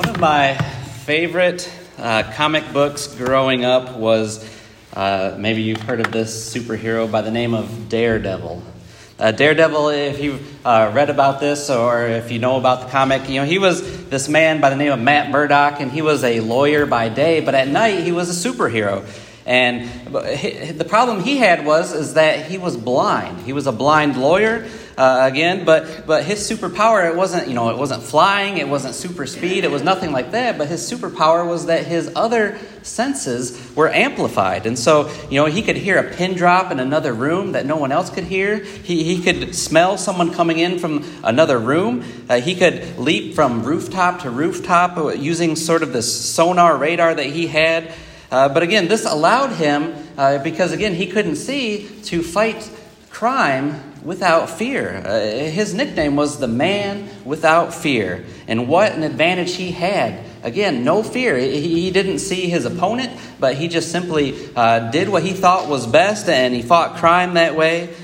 One of my favorite uh, comic books growing up was uh, maybe you've heard of this superhero by the name of Daredevil. Uh, Daredevil, if you've uh, read about this or if you know about the comic, you know, he was this man by the name of Matt Murdock, and he was a lawyer by day, but at night he was a superhero. And the problem he had was is that he was blind. He was a blind lawyer, uh, again, but but his superpower it wasn't you know it wasn't flying, it wasn't super speed, it was nothing like that. But his superpower was that his other senses were amplified, and so you know he could hear a pin drop in another room that no one else could hear. He he could smell someone coming in from another room. Uh, he could leap from rooftop to rooftop using sort of this sonar radar that he had. Uh, but again, this allowed him, uh, because again, he couldn't see, to fight crime without fear. Uh, his nickname was the man without fear. And what an advantage he had. Again, no fear. He, he didn't see his opponent, but he just simply uh, did what he thought was best and he fought crime that way.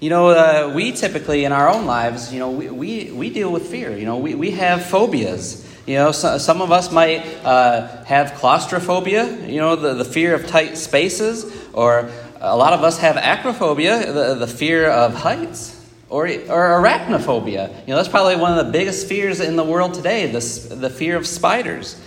You know, uh, we typically in our own lives, you know, we, we, we deal with fear. You know, we, we have phobias. You know, so, some of us might uh, have claustrophobia, you know, the, the fear of tight spaces, or a lot of us have acrophobia, the, the fear of heights, or, or arachnophobia. You know, that's probably one of the biggest fears in the world today, this, the fear of spiders.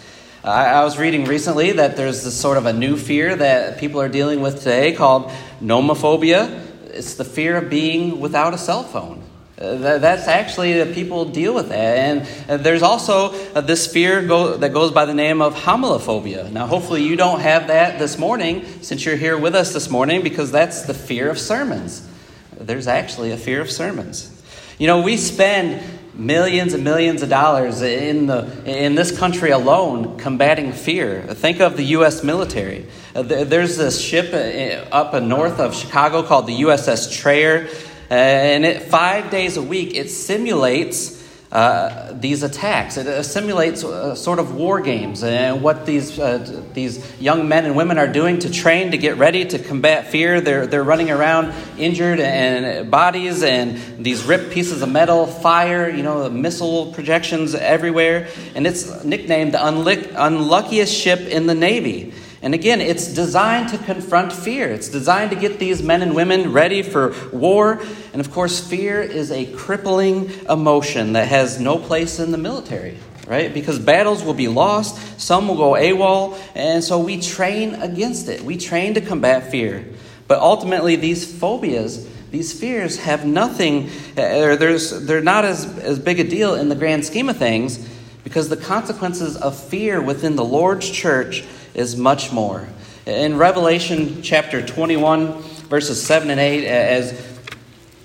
I, I was reading recently that there's this sort of a new fear that people are dealing with today called nomophobia. It's the fear of being without a cell phone. Uh, that's actually that people deal with that. And uh, there's also uh, this fear go, that goes by the name of homilophobia. Now, hopefully, you don't have that this morning since you're here with us this morning because that's the fear of sermons. There's actually a fear of sermons. You know, we spend millions and millions of dollars in, the, in this country alone combating fear. Think of the U.S. military. There's this ship up north of Chicago called the USS Trayer. Uh, and it, five days a week, it simulates uh, these attacks. It uh, simulates uh, sort of war games and what these, uh, these young men and women are doing to train to get ready to combat fear. They're, they're running around injured and bodies and these ripped pieces of metal, fire, you know, missile projections everywhere. And it's nicknamed the unluckiest ship in the Navy. And again, it's designed to confront fear. It's designed to get these men and women ready for war. And of course, fear is a crippling emotion that has no place in the military, right? Because battles will be lost, some will go AWOL, and so we train against it. We train to combat fear. But ultimately, these phobias, these fears have nothing, uh, or there's, they're not as, as big a deal in the grand scheme of things because the consequences of fear within the Lord's church is much more. In Revelation chapter 21, verses 7 and 8, as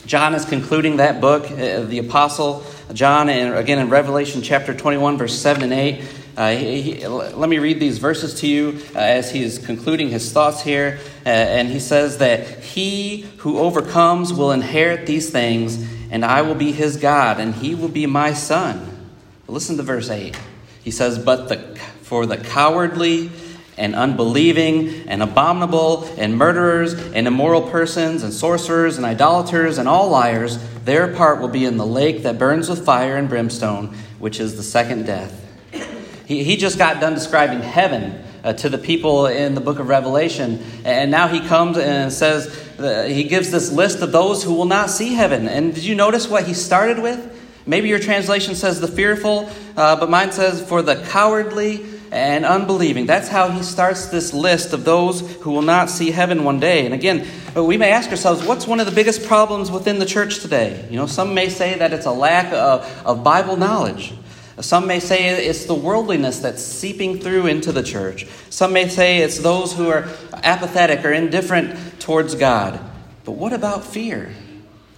John is concluding that book, uh, the Apostle John, and again in Revelation chapter 21, verse 7 and 8, uh, he, he, let me read these verses to you uh, as he is concluding his thoughts here. Uh, and he says that he who overcomes will inherit these things, and I will be his God, and he will be my son. Listen to verse 8. He says, But the, for the cowardly and unbelieving and abominable and murderers and immoral persons and sorcerers and idolaters and all liars, their part will be in the lake that burns with fire and brimstone, which is the second death. He, he just got done describing heaven uh, to the people in the book of Revelation. And now he comes and says, uh, he gives this list of those who will not see heaven. And did you notice what he started with? Maybe your translation says the fearful, uh, but mine says for the cowardly and unbelieving. That's how he starts this list of those who will not see heaven one day. And again, uh, we may ask ourselves, what's one of the biggest problems within the church today? You know, some may say that it's a lack of, of Bible knowledge. Some may say it's the worldliness that's seeping through into the church. Some may say it's those who are apathetic or indifferent towards God. But what about fear?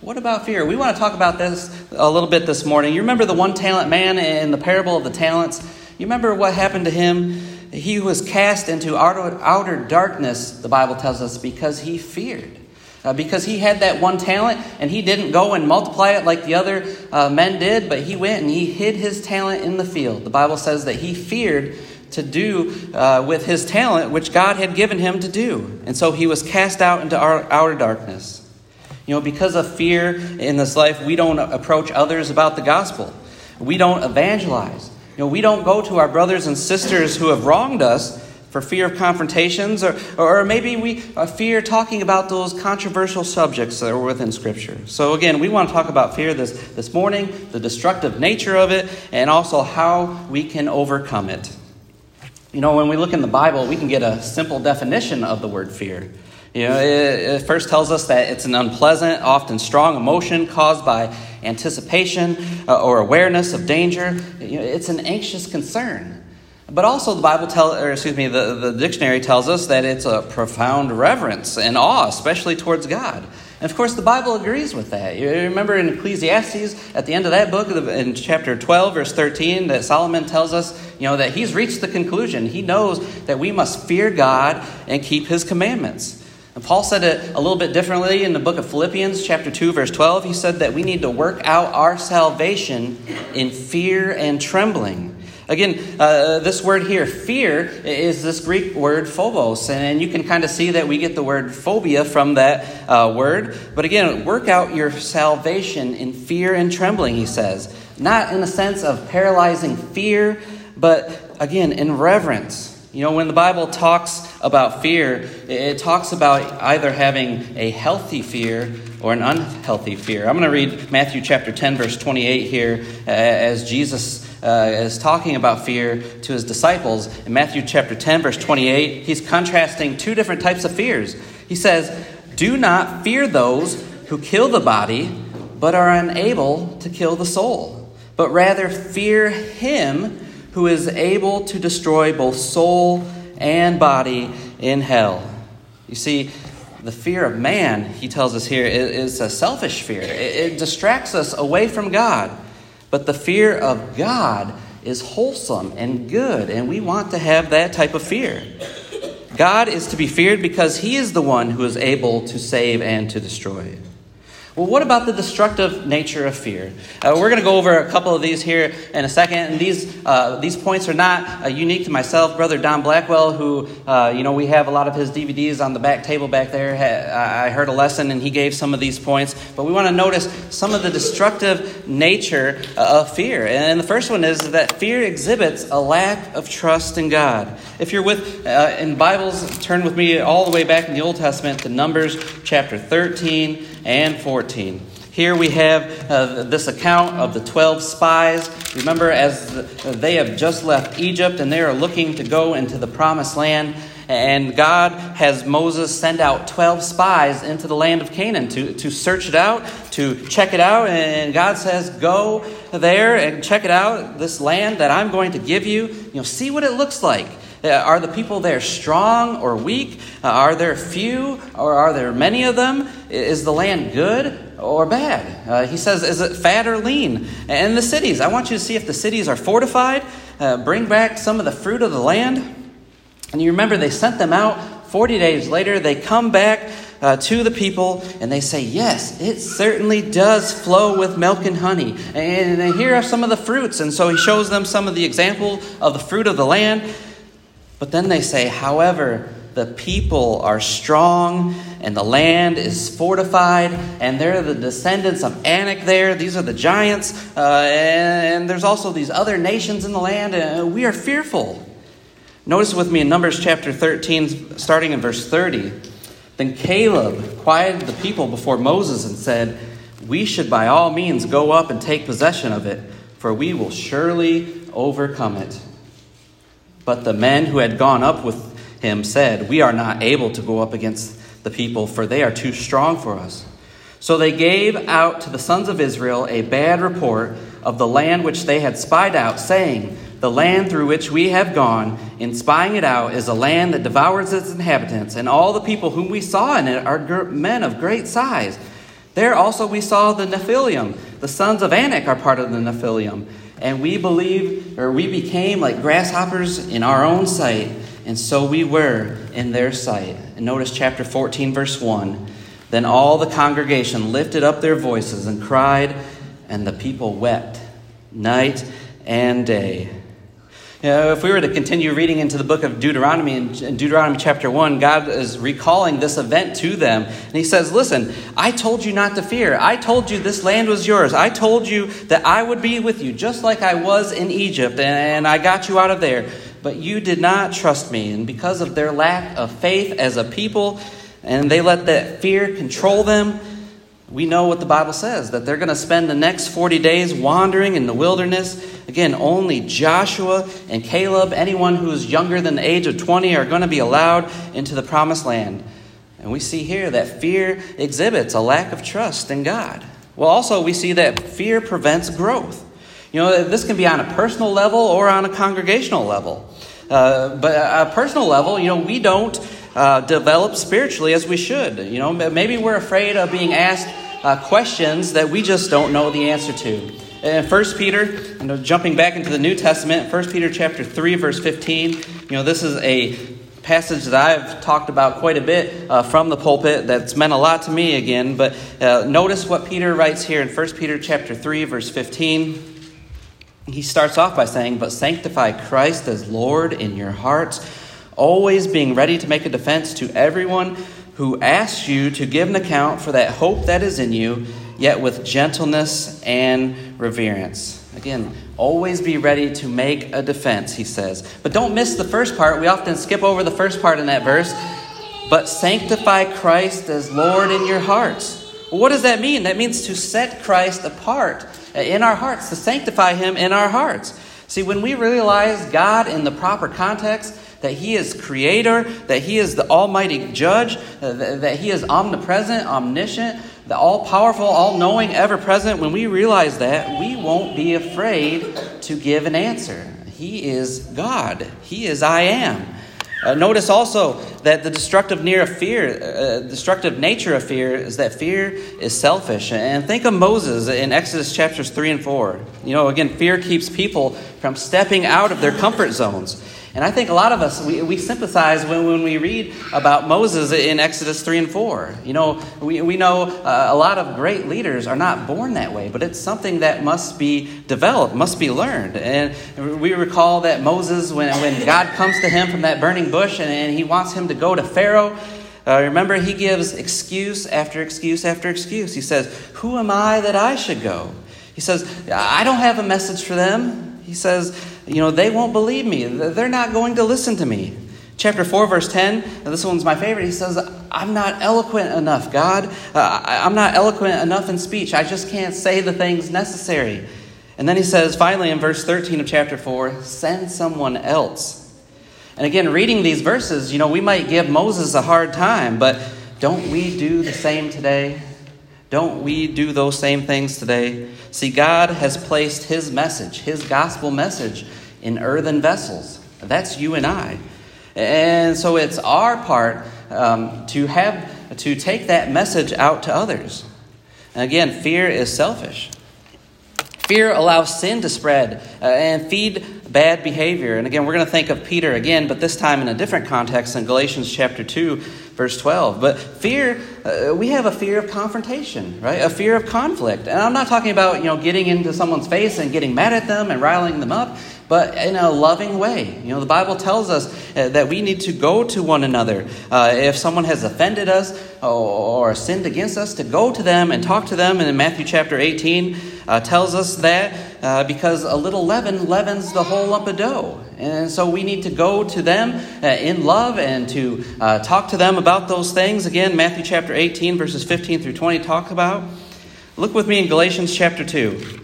What about fear? We want to talk about this a little bit this morning. You remember the one talent man in the parable of the talents? You remember what happened to him? He was cast into outer, outer darkness, the Bible tells us, because he feared. Uh, because he had that one talent and he didn't go and multiply it like the other uh, men did, but he went and he hid his talent in the field. The Bible says that he feared to do uh, with his talent which God had given him to do. And so he was cast out into our outer darkness. You know, because of fear in this life, we don't approach others about the gospel. We don't evangelize. You know, we don't go to our brothers and sisters who have wronged us for fear of confrontations, or, or maybe we uh, fear talking about those controversial subjects that are within Scripture. So, again, we want to talk about fear this, this morning, the destructive nature of it, and also how we can overcome it. You know, when we look in the Bible, we can get a simple definition of the word fear. You know, it, it first tells us that it's an unpleasant, often strong emotion caused by anticipation uh, or awareness of danger. It's an anxious concern. But also, the Bible tells, or excuse me, the, the dictionary tells us that it's a profound reverence and awe, especially towards God. And of course, the Bible agrees with that. You remember in Ecclesiastes, at the end of that book, in chapter 12, verse 13, that Solomon tells us, you know, that he's reached the conclusion. He knows that we must fear God and keep his commandments. And Paul said it a little bit differently in the book of Philippians, chapter 2, verse 12. He said that we need to work out our salvation in fear and trembling. Again, uh, this word here, fear, is this Greek word phobos. And you can kind of see that we get the word phobia from that uh, word. But again, work out your salvation in fear and trembling, he says. Not in the sense of paralyzing fear, but again, in reverence. You know, when the Bible talks about fear, it talks about either having a healthy fear or an unhealthy fear. I'm going to read Matthew chapter 10, verse 28 here as Jesus uh, is talking about fear to his disciples. In Matthew chapter 10, verse 28, he's contrasting two different types of fears. He says, Do not fear those who kill the body, but are unable to kill the soul, but rather fear him who is able to destroy both soul and body in hell. You see, the fear of man, he tells us here, is a selfish fear. It distracts us away from God. But the fear of God is wholesome and good, and we want to have that type of fear. God is to be feared because he is the one who is able to save and to destroy. Well, what about the destructive nature of fear? Uh, we're going to go over a couple of these here in a second, and these uh, these points are not uh, unique to myself. Brother Don Blackwell, who uh, you know we have a lot of his DVDs on the back table back there. I heard a lesson, and he gave some of these points. But we want to notice some of the destructive nature uh, of fear. And the first one is that fear exhibits a lack of trust in God. If you're with uh, in Bibles, turn with me all the way back in the Old Testament to Numbers chapter 13 and 14. Here we have uh, this account of the 12 spies. Remember, as the, they have just left Egypt and they are looking to go into the promised land, and God has Moses send out 12 spies into the land of Canaan to, to search it out, to check it out. And God says, Go there and check it out, this land that I'm going to give you. You know, see what it looks like. Uh, are the people there strong or weak? Uh, are there few or are there many of them? Is the land good or bad? Uh, he says, is it fat or lean? And the cities, I want you to see if the cities are fortified. Uh, bring back some of the fruit of the land. And you remember they sent them out. 40 days later, they come back uh, to the people and they say, Yes, it certainly does flow with milk and honey. And here are some of the fruits. And so he shows them some of the example of the fruit of the land. But then they say, however, the people are strong and the land is fortified, and they're the descendants of Anak there. These are the giants. Uh, and there's also these other nations in the land, and we are fearful. Notice with me in Numbers chapter 13, starting in verse 30. Then Caleb quieted the people before Moses and said, We should by all means go up and take possession of it, for we will surely overcome it. But the men who had gone up with him said, We are not able to go up against the people, for they are too strong for us. So they gave out to the sons of Israel a bad report of the land which they had spied out, saying, The land through which we have gone, in spying it out, is a land that devours its inhabitants, and all the people whom we saw in it are men of great size. There also we saw the Nephilim. The sons of Anak are part of the Nephilim and we believe, or we became like grasshoppers in our own sight, and so we were in their sight. And notice chapter 14, verse 1. Then all the congregation lifted up their voices and cried, and the people wept night and day. You know, if we were to continue reading into the book of Deuteronomy, in Deuteronomy chapter 1, God is recalling this event to them. And He says, Listen, I told you not to fear. I told you this land was yours. I told you that I would be with you, just like I was in Egypt, and I got you out of there. But you did not trust me. And because of their lack of faith as a people, and they let that fear control them, we know what the Bible says that they're going to spend the next 40 days wandering in the wilderness. Again, only Joshua and Caleb, anyone who is younger than the age of 20, are going to be allowed into the promised land. And we see here that fear exhibits a lack of trust in God. Well, also, we see that fear prevents growth. You know, this can be on a personal level or on a congregational level. Uh, but a personal level, you know, we don't uh, develop spiritually as we should. You know, maybe we're afraid of being asked uh, questions that we just don't know the answer to. In 1 Peter, you know, jumping back into the New Testament, 1 Peter chapter 3, verse 15, you know, this is a passage that I've talked about quite a bit uh, from the pulpit that's meant a lot to me again. But uh, notice what Peter writes here in 1 Peter chapter 3, verse 15. He starts off by saying, But sanctify Christ as Lord in your hearts, always being ready to make a defense to everyone who asks you to give an account for that hope that is in you, yet with gentleness and reverence. Again, always be ready to make a defense, he says. But don't miss the first part. We often skip over the first part in that verse. But sanctify Christ as Lord in your hearts. Well, what does that mean? That means to set Christ apart eh, in our hearts, to sanctify him in our hearts. See, when we realize God in the proper context, that He is creator, that He is the almighty judge, uh, that He is omnipresent, omniscient, the all powerful, all knowing, ever present. When we realize that, we won't be afraid to give an answer. He is God, He is I am. Uh, notice also that the destructive near of fear, uh, destructive nature of fear, is that fear is selfish. And think of Moses in Exodus chapters three and four. You know, again, fear keeps people from stepping out of their comfort zones. And I think a lot of us, we, we sympathize when, when we read about Moses in Exodus 3 and 4. You know, we, we know uh, a lot of great leaders are not born that way, but it's something that must be developed, must be learned. And we recall that Moses, when, when God comes to him from that burning bush and, and he wants him to go to Pharaoh, uh, remember, he gives excuse after excuse after excuse. He says, Who am I that I should go? He says, I don't have a message for them. He says, you know, they won't believe me. They're not going to listen to me. Chapter 4, verse 10, this one's my favorite. He says, I'm not eloquent enough, God. Uh, I'm not eloquent enough in speech. I just can't say the things necessary. And then he says, finally, in verse 13 of chapter 4, send someone else. And again, reading these verses, you know, we might give Moses a hard time, but don't we do the same today? Don't we do those same things today? See, God has placed His message, His gospel message, in earthen vessels. That's you and I. And so it's our part um, to have to take that message out to others. And again, fear is selfish. Fear allows sin to spread uh, and feed bad behavior. And again, we're going to think of Peter again, but this time in a different context in Galatians chapter 2, verse 12. But fear, uh, we have a fear of confrontation, right? A fear of conflict. And I'm not talking about, you know, getting into someone's face and getting mad at them and riling them up, but in a loving way. You know, the Bible tells us uh, that we need to go to one another. Uh, if someone has offended us or, or, sinned against us, to go to them and talk to them. And in Matthew chapter 18 uh, tells us that uh, because a little leaven leavens the whole lump of dough. And so we need to go to them uh, in love and to uh, talk to them about those things. Again, Matthew chapter 18, verses 15 through 20 talk about. Look with me in Galatians chapter 2.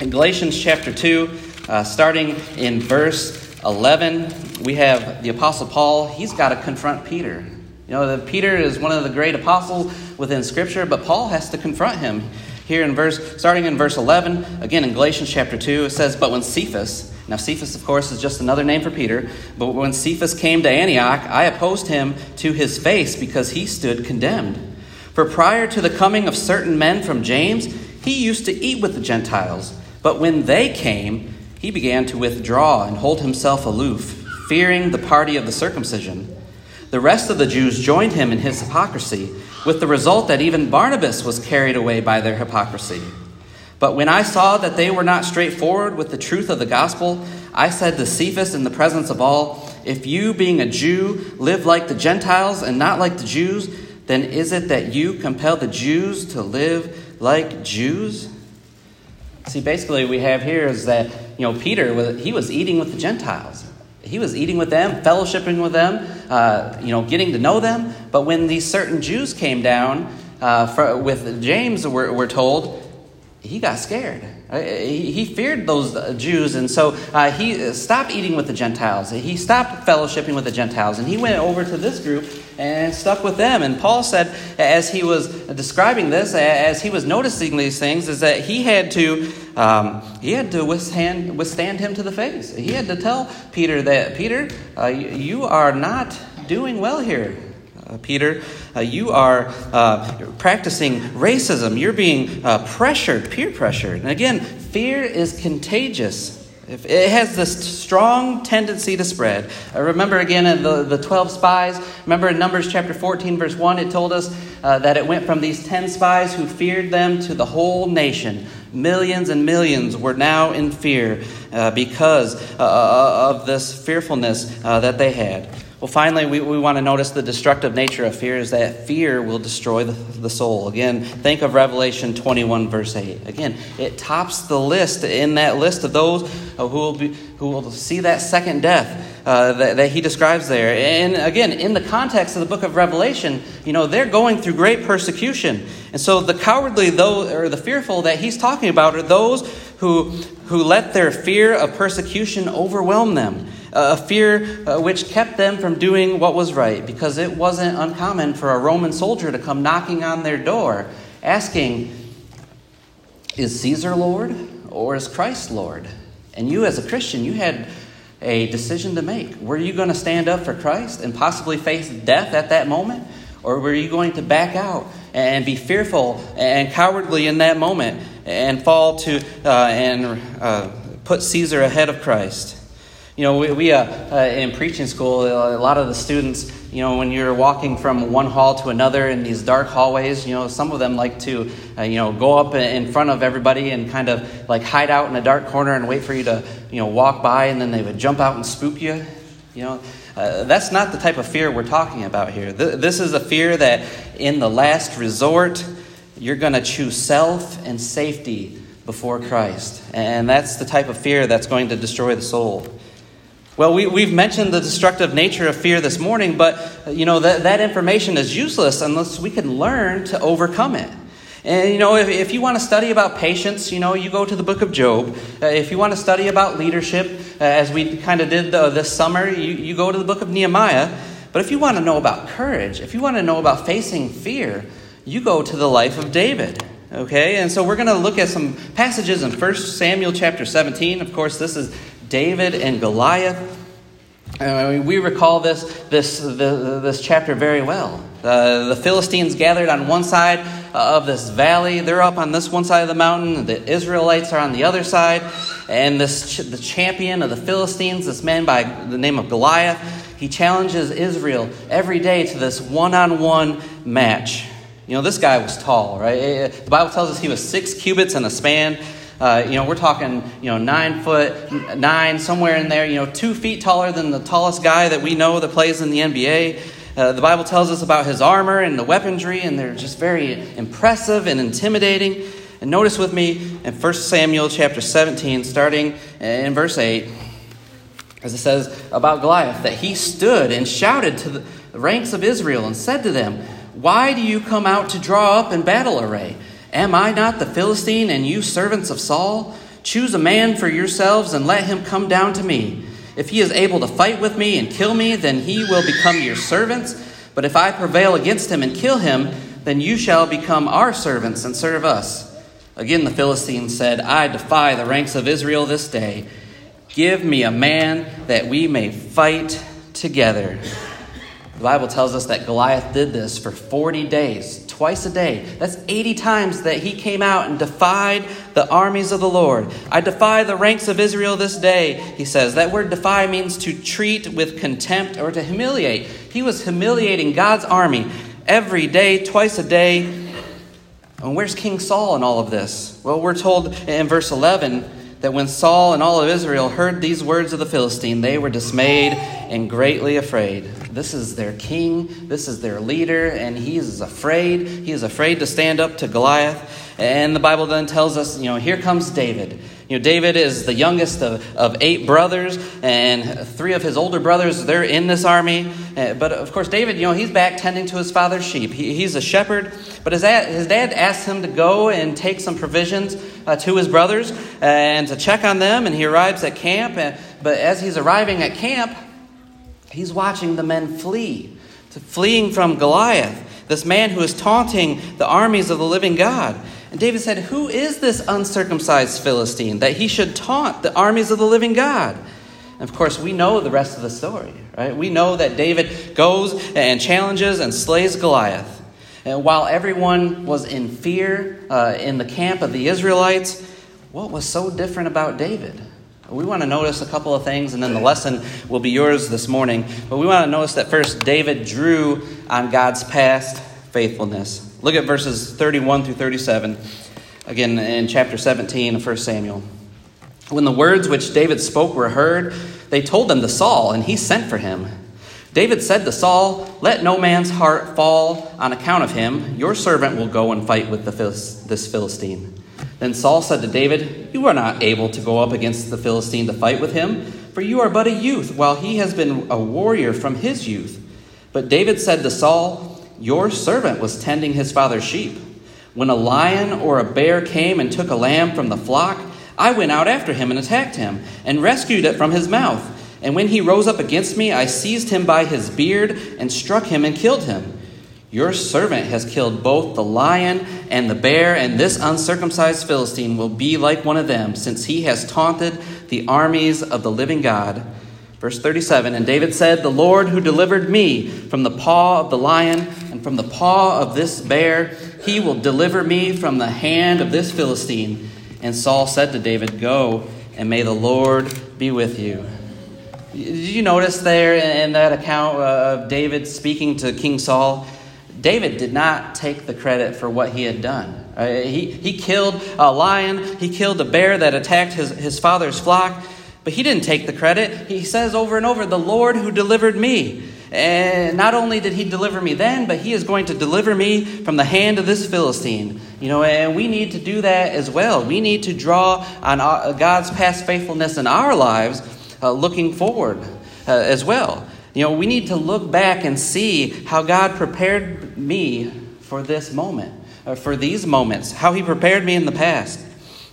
In Galatians chapter 2, uh, starting in verse 11, we have the Apostle Paul. He's got to confront Peter. You know, Peter is one of the great apostles within Scripture, but Paul has to confront him. Here in verse, starting in verse 11, again in Galatians chapter 2, it says, But when Cephas, now, Cephas, of course, is just another name for Peter. But when Cephas came to Antioch, I opposed him to his face because he stood condemned. For prior to the coming of certain men from James, he used to eat with the Gentiles. But when they came, he began to withdraw and hold himself aloof, fearing the party of the circumcision. The rest of the Jews joined him in his hypocrisy, with the result that even Barnabas was carried away by their hypocrisy. But when I saw that they were not straightforward with the truth of the gospel, I said to Cephas in the presence of all, If you, being a Jew, live like the Gentiles and not like the Jews, then is it that you compel the Jews to live like Jews? See, basically, we have here is that you know Peter he was eating with the Gentiles. He was eating with them, fellowshipping with them, uh, you know, getting to know them. But when these certain Jews came down uh, for, with James, we're, we're told, he got scared. Uh, he feared those uh, Jews, and so uh, he stopped eating with the Gentiles. He stopped fellowshipping with the Gentiles, and he went over to this group and stuck with them. And Paul said, as he was describing this, as he was noticing these things, is that he had to um, he had to withstand withstand him to the face. He had to tell Peter that Peter, uh, you are not doing well here. Uh, Peter, uh, you are uh, practicing racism. You're being uh, pressured, peer pressured. And again, fear is contagious. It has this strong tendency to spread. I remember again in the, the 12 spies. Remember in Numbers chapter 14, verse 1, it told us uh, that it went from these 10 spies who feared them to the whole nation. Millions and millions were now in fear uh, because uh, of this fearfulness that they had. Well, finally, we, we want to notice the destructive nature of fear is that fear will destroy the, the soul. Again, think of Revelation 21, verse 8. Again, it tops the list in that list of those who will, be, who will see that second death uh, that, that he describes there. And again, in the context of the book of Revelation, you know, they're going through great persecution. And so the cowardly, though, or the fearful that he's talking about are those who, who let their fear of persecution overwhelm them a fear uh, which kept them from doing what was right, because it wasn't uncommon for a Roman soldier to come knocking on their door asking, Is Caesar Lord or is Christ Lord? And you, as a Christian, you had a decision to make. Were you going to stand up for Christ and possibly face death at that moment? Or were you going to back out and be fearful and cowardly in that moment and fall to uh, and uh, put Caesar ahead of Christ? You know, we, we uh, uh, in preaching school, a lot of the students, you know, when you're walking from one hall to another in these dark hallways, you know, some of them like to, uh, you know, go up in front of everybody and kind of like hide out in a dark corner and wait for you to, you know, walk by and then they would jump out and spook you. You know, uh, that's not the type of fear we're talking about here. Th- this is a fear that in the last resort, you're going to choose self and safety before Christ. And that's the type of fear that's going to destroy the soul. Well, we, we've mentioned the destructive nature of fear this morning, but you know that, that information is useless unless we can learn to overcome it. And you know, if, if you want to study about patience, you know, you go to the book of Job. Uh, if you want to study about leadership, uh, as we kind of did the, this summer, you, you go to the book of Nehemiah. But if you want to know about courage, if you want to know about facing fear, you go to the life of David. Okay, and so we're going to look at some passages in 1 Samuel chapter 17. Of course, this is David and Goliath. Uh, we recall this, this, the, this chapter very well. Uh, the Philistines gathered on one side of this valley. They're up on this one side of the mountain. The Israelites are on the other side. And this, the champion of the Philistines, this man by the name of Goliath, he challenges Israel every day to this one on one match. You know, this guy was tall, right? The Bible tells us he was six cubits in a span. Uh, you know, we're talking, you know, nine foot nine, somewhere in there, you know, two feet taller than the tallest guy that we know that plays in the NBA. Uh, the Bible tells us about his armor and the weaponry, and they're just very impressive and intimidating. And notice with me in 1 Samuel chapter 17, starting in verse 8, as it says about Goliath, that he stood and shouted to the ranks of Israel and said to them, Why do you come out to draw up in battle array? Am I not the Philistine, and you servants of Saul? Choose a man for yourselves and let him come down to me. If he is able to fight with me and kill me, then he will become your servants. But if I prevail against him and kill him, then you shall become our servants and serve us. Again, the Philistine said, I defy the ranks of Israel this day. Give me a man that we may fight together. The Bible tells us that Goliath did this for 40 days, twice a day. That's 80 times that he came out and defied the armies of the Lord. I defy the ranks of Israel this day, he says. That word defy means to treat with contempt or to humiliate. He was humiliating God's army every day, twice a day. And where's King Saul in all of this? Well, we're told in verse 11 that when Saul and all of Israel heard these words of the Philistine, they were dismayed and greatly afraid. This is their king, this is their leader, and he is afraid. He is afraid to stand up to Goliath. And the Bible then tells us, you know, here comes David. You know, David is the youngest of, of eight brothers, and three of his older brothers, they're in this army. Uh, but of course, David, you know, he's back tending to his father's sheep. He, he's a shepherd, but his dad, his dad asked him to go and take some provisions uh, to his brothers and to check on them, and he arrives at camp. And, but as he's arriving at camp, he's watching the men flee, fleeing from Goliath, this man who is taunting the armies of the living God. And David said, Who is this uncircumcised Philistine that he should taunt the armies of the living God? And of course, we know the rest of the story, right? We know that David goes and challenges and slays Goliath. And while everyone was in fear uh, in the camp of the Israelites, what was so different about David? We want to notice a couple of things, and then the lesson will be yours this morning. But we want to notice that first, David drew on God's past faithfulness. Look at verses 31 through 37, again in chapter 17 of 1 Samuel. When the words which David spoke were heard, they told them to Saul, and he sent for him. David said to Saul, Let no man's heart fall on account of him. Your servant will go and fight with the, this Philistine. Then Saul said to David, You are not able to go up against the Philistine to fight with him, for you are but a youth, while he has been a warrior from his youth. But David said to Saul, your servant was tending his father's sheep. When a lion or a bear came and took a lamb from the flock, I went out after him and attacked him, and rescued it from his mouth. And when he rose up against me, I seized him by his beard and struck him and killed him. Your servant has killed both the lion and the bear, and this uncircumcised Philistine will be like one of them, since he has taunted the armies of the living God. Verse 37 And David said, The Lord who delivered me from the paw of the lion and from the paw of this bear, he will deliver me from the hand of this Philistine. And Saul said to David, Go, and may the Lord be with you. Did you notice there in that account uh, of David speaking to King Saul? David did not take the credit for what he had done. Uh, he, he killed a lion, he killed a bear that attacked his, his father's flock. But he didn't take the credit. He says over and over, The Lord who delivered me. And not only did he deliver me then, but he is going to deliver me from the hand of this Philistine. You know, and we need to do that as well. We need to draw on God's past faithfulness in our lives, uh, looking forward uh, as well. You know, we need to look back and see how God prepared me for this moment, uh, for these moments, how he prepared me in the past.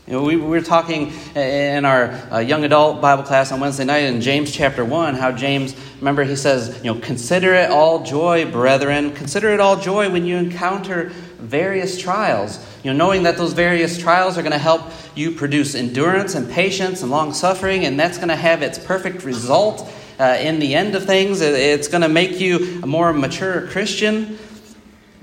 You know, we, we were talking in our uh, young adult Bible class on Wednesday night in James chapter 1 how James, remember, he says, you know, consider it all joy, brethren. Consider it all joy when you encounter various trials. You know, knowing that those various trials are going to help you produce endurance and patience and long suffering, and that's going to have its perfect result uh, in the end of things. It's going to make you a more mature Christian.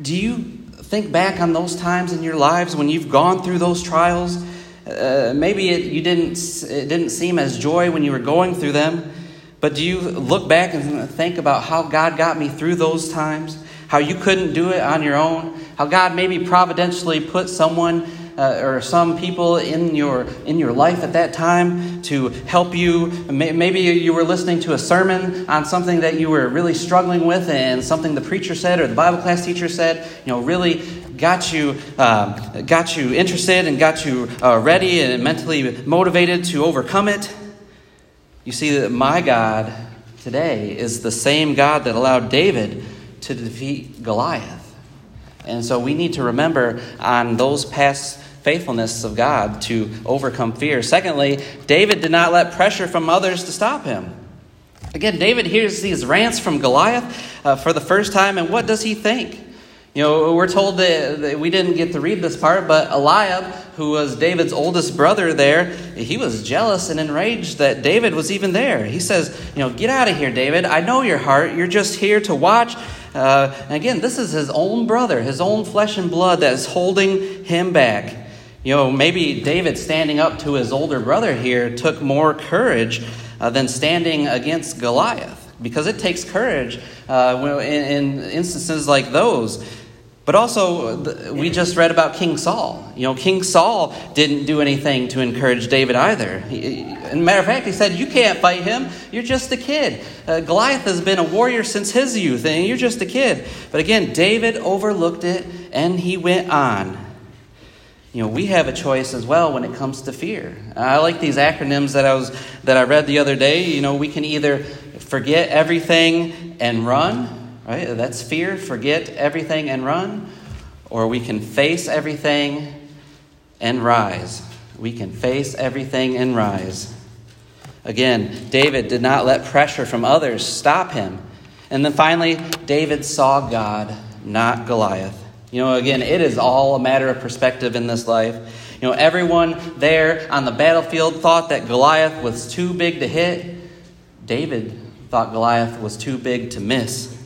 Do you think back on those times in your lives when you've gone through those trials? Uh, maybe it, you didn't, it didn't seem as joy when you were going through them, but do you look back and think about how God got me through those times? How you couldn't do it on your own? How God maybe providentially put someone uh, or some people in your in your life at that time to help you. Maybe you were listening to a sermon on something that you were really struggling with, and something the preacher said or the Bible class teacher said, you know, really got you, uh, got you interested and got you uh, ready and mentally motivated to overcome it. You see that my God today is the same God that allowed David to defeat Goliath. And so we need to remember on those past faithfulness of God to overcome fear. Secondly, David did not let pressure from others to stop him. Again, David hears these rants from Goliath uh, for the first time, and what does he think? You know, we're told that, that, we didn't get to read this part, but Eliab, who was David's oldest brother there, he was jealous and enraged that David was even there. He says, You know, get out of here, David. I know your heart. You're just here to watch. Uh, and again, this is his own brother, his own flesh and blood that is holding him back. You know, maybe David standing up to his older brother here took more courage uh, than standing against Goliath because it takes courage uh, in, in instances like those. But also, we just read about King Saul. You know, King Saul didn't do anything to encourage David either. And matter of fact, he said, You can't fight him. You're just a kid. Uh, Goliath has been a warrior since his youth, and you're just a kid. But again, David overlooked it and he went on. You know, we have a choice as well when it comes to fear. I like these acronyms that I was that I read the other day. You know, we can either forget everything and run, right? That's fear, forget everything and run, or we can face everything and rise. We can face everything and rise. Again, David did not let pressure from others stop him. And then finally, David saw God, not Goliath. You know, again, it is all a matter of perspective in this life. You know, everyone there on the battlefield thought that Goliath was too big to hit. David thought Goliath was too big to miss.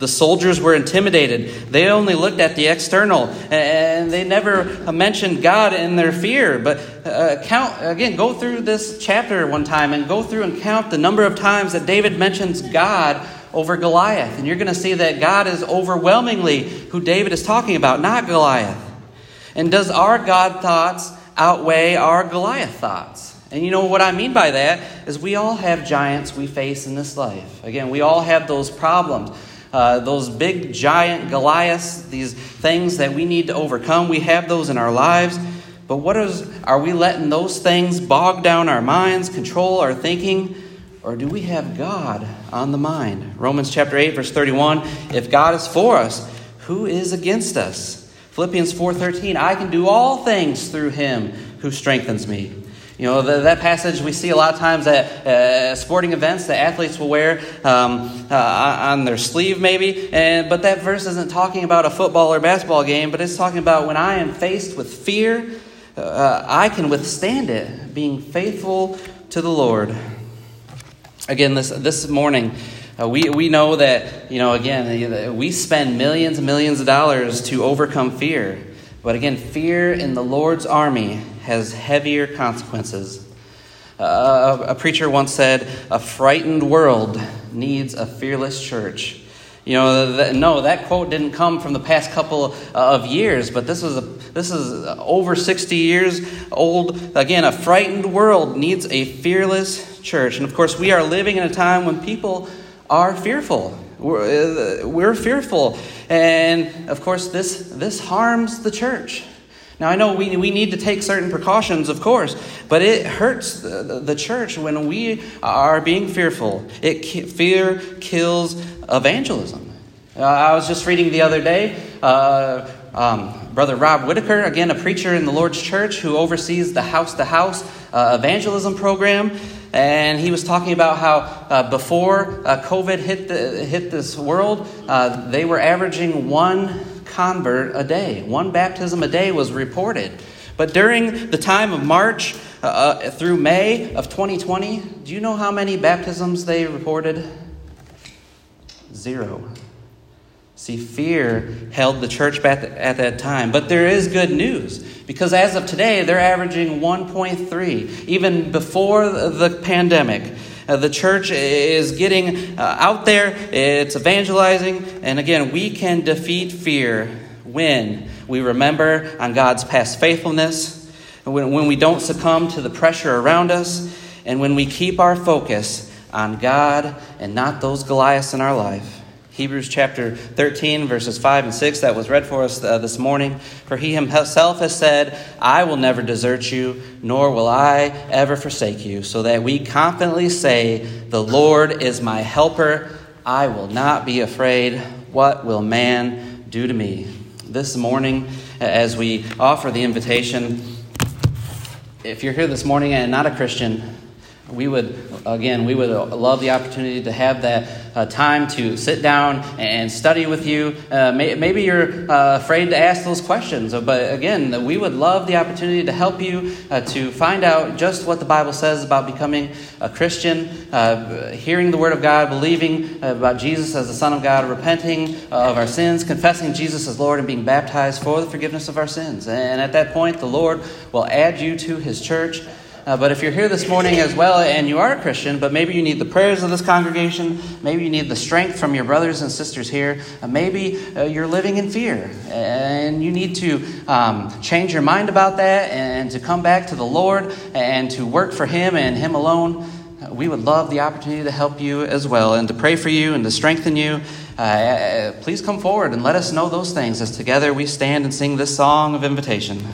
The soldiers were intimidated. They only looked at the external and they never mentioned God in their fear. But uh, count, again, go through this chapter one time and go through and count the number of times that David mentions God over Goliath. And you're going to see that God is overwhelmingly who David is talking about, not Goliath. And does our God thoughts outweigh our Goliath thoughts? And you know what I mean by that is we all have giants we face in this life. Again, we all have those problems. Uh, those big giant Goliaths, these things that we need to overcome, we have those in our lives. But what is, are we letting those things bog down our minds, control our thinking? Or do we have God on the mind? Romans chapter 8 verse 31, if God is for us, who is against us? Philippians 4:13, I can do all things through him who strengthens me. You know, the, that passage we see a lot of times at uh, sporting events that athletes will wear um, uh, on their sleeve, maybe. And, but that verse isn't talking about a football or basketball game, but it's talking about when I am faced with fear, uh, I can withstand it, being faithful to the Lord. Again, this, this morning, uh, we, we know that, you know, again, we spend millions and millions of dollars to overcome fear. But again, fear in the Lord's army has heavier consequences. Uh, a preacher once said, A frightened world needs a fearless church. You know, no, that quote didn't come from the past couple of years, but this is, a, this is over 60 years old. Again, a frightened world needs a fearless church. And of course, we are living in a time when people are fearful. We're, uh, we're fearful. And of course, this, this harms the church. Now, I know we, we need to take certain precautions, of course, but it hurts the, the church when we are being fearful. It, fear kills evangelism. Uh, I was just reading the other day, uh, um, Brother Rob Whitaker, again, a preacher in the Lord's church who oversees the house to house evangelism program. And he was talking about how uh, before uh, COVID hit, the, hit this world, uh, they were averaging one convert a day. One baptism a day was reported. But during the time of March uh, uh through May of 2020, do you know how many baptisms they reported? Zero. See, fear held the church back at that time. But there is good news because as of today, they're averaging 1.3. Even before the pandemic, uh, the church is getting uh, out there, it's evangelizing, and again, we can defeat fear when we remember on God's past faithfulness, when, when we don't succumb to the pressure around us, and when we keep our focus on God and not those Goliaths in our life. Hebrews chapter 13, verses 5 and 6, that was read for us uh, this morning. For he himself has said, I will never desert you, nor will I ever forsake you, so that we confidently say, The Lord is my helper. I will not be afraid. What will man do to me? This morning, as we offer the invitation, if you're here this morning and not a Christian, we would, again, we would love the opportunity to have that uh, time to sit down and study with you. Uh, may, maybe you're uh, afraid to ask those questions, but again, we would love the opportunity to help you uh, to find out just what the Bible says about becoming a Christian, uh, hearing the Word of God, believing about Jesus as the Son of God, repenting of our sins, confessing Jesus as Lord, and being baptized for the forgiveness of our sins. And at that point, the Lord will add you to His church. Uh, but if you're here this morning as well and you are a Christian, but maybe you need the prayers of this congregation, maybe you need the strength from your brothers and sisters here, uh, maybe uh, you're living in fear and you need to um, change your mind about that and to come back to the Lord and to work for Him and Him alone we would love the opportunity to help you as well and to pray for you and to strengthen you. Uh, please come forward and let us know those things as together we stand and sing this song of invitation.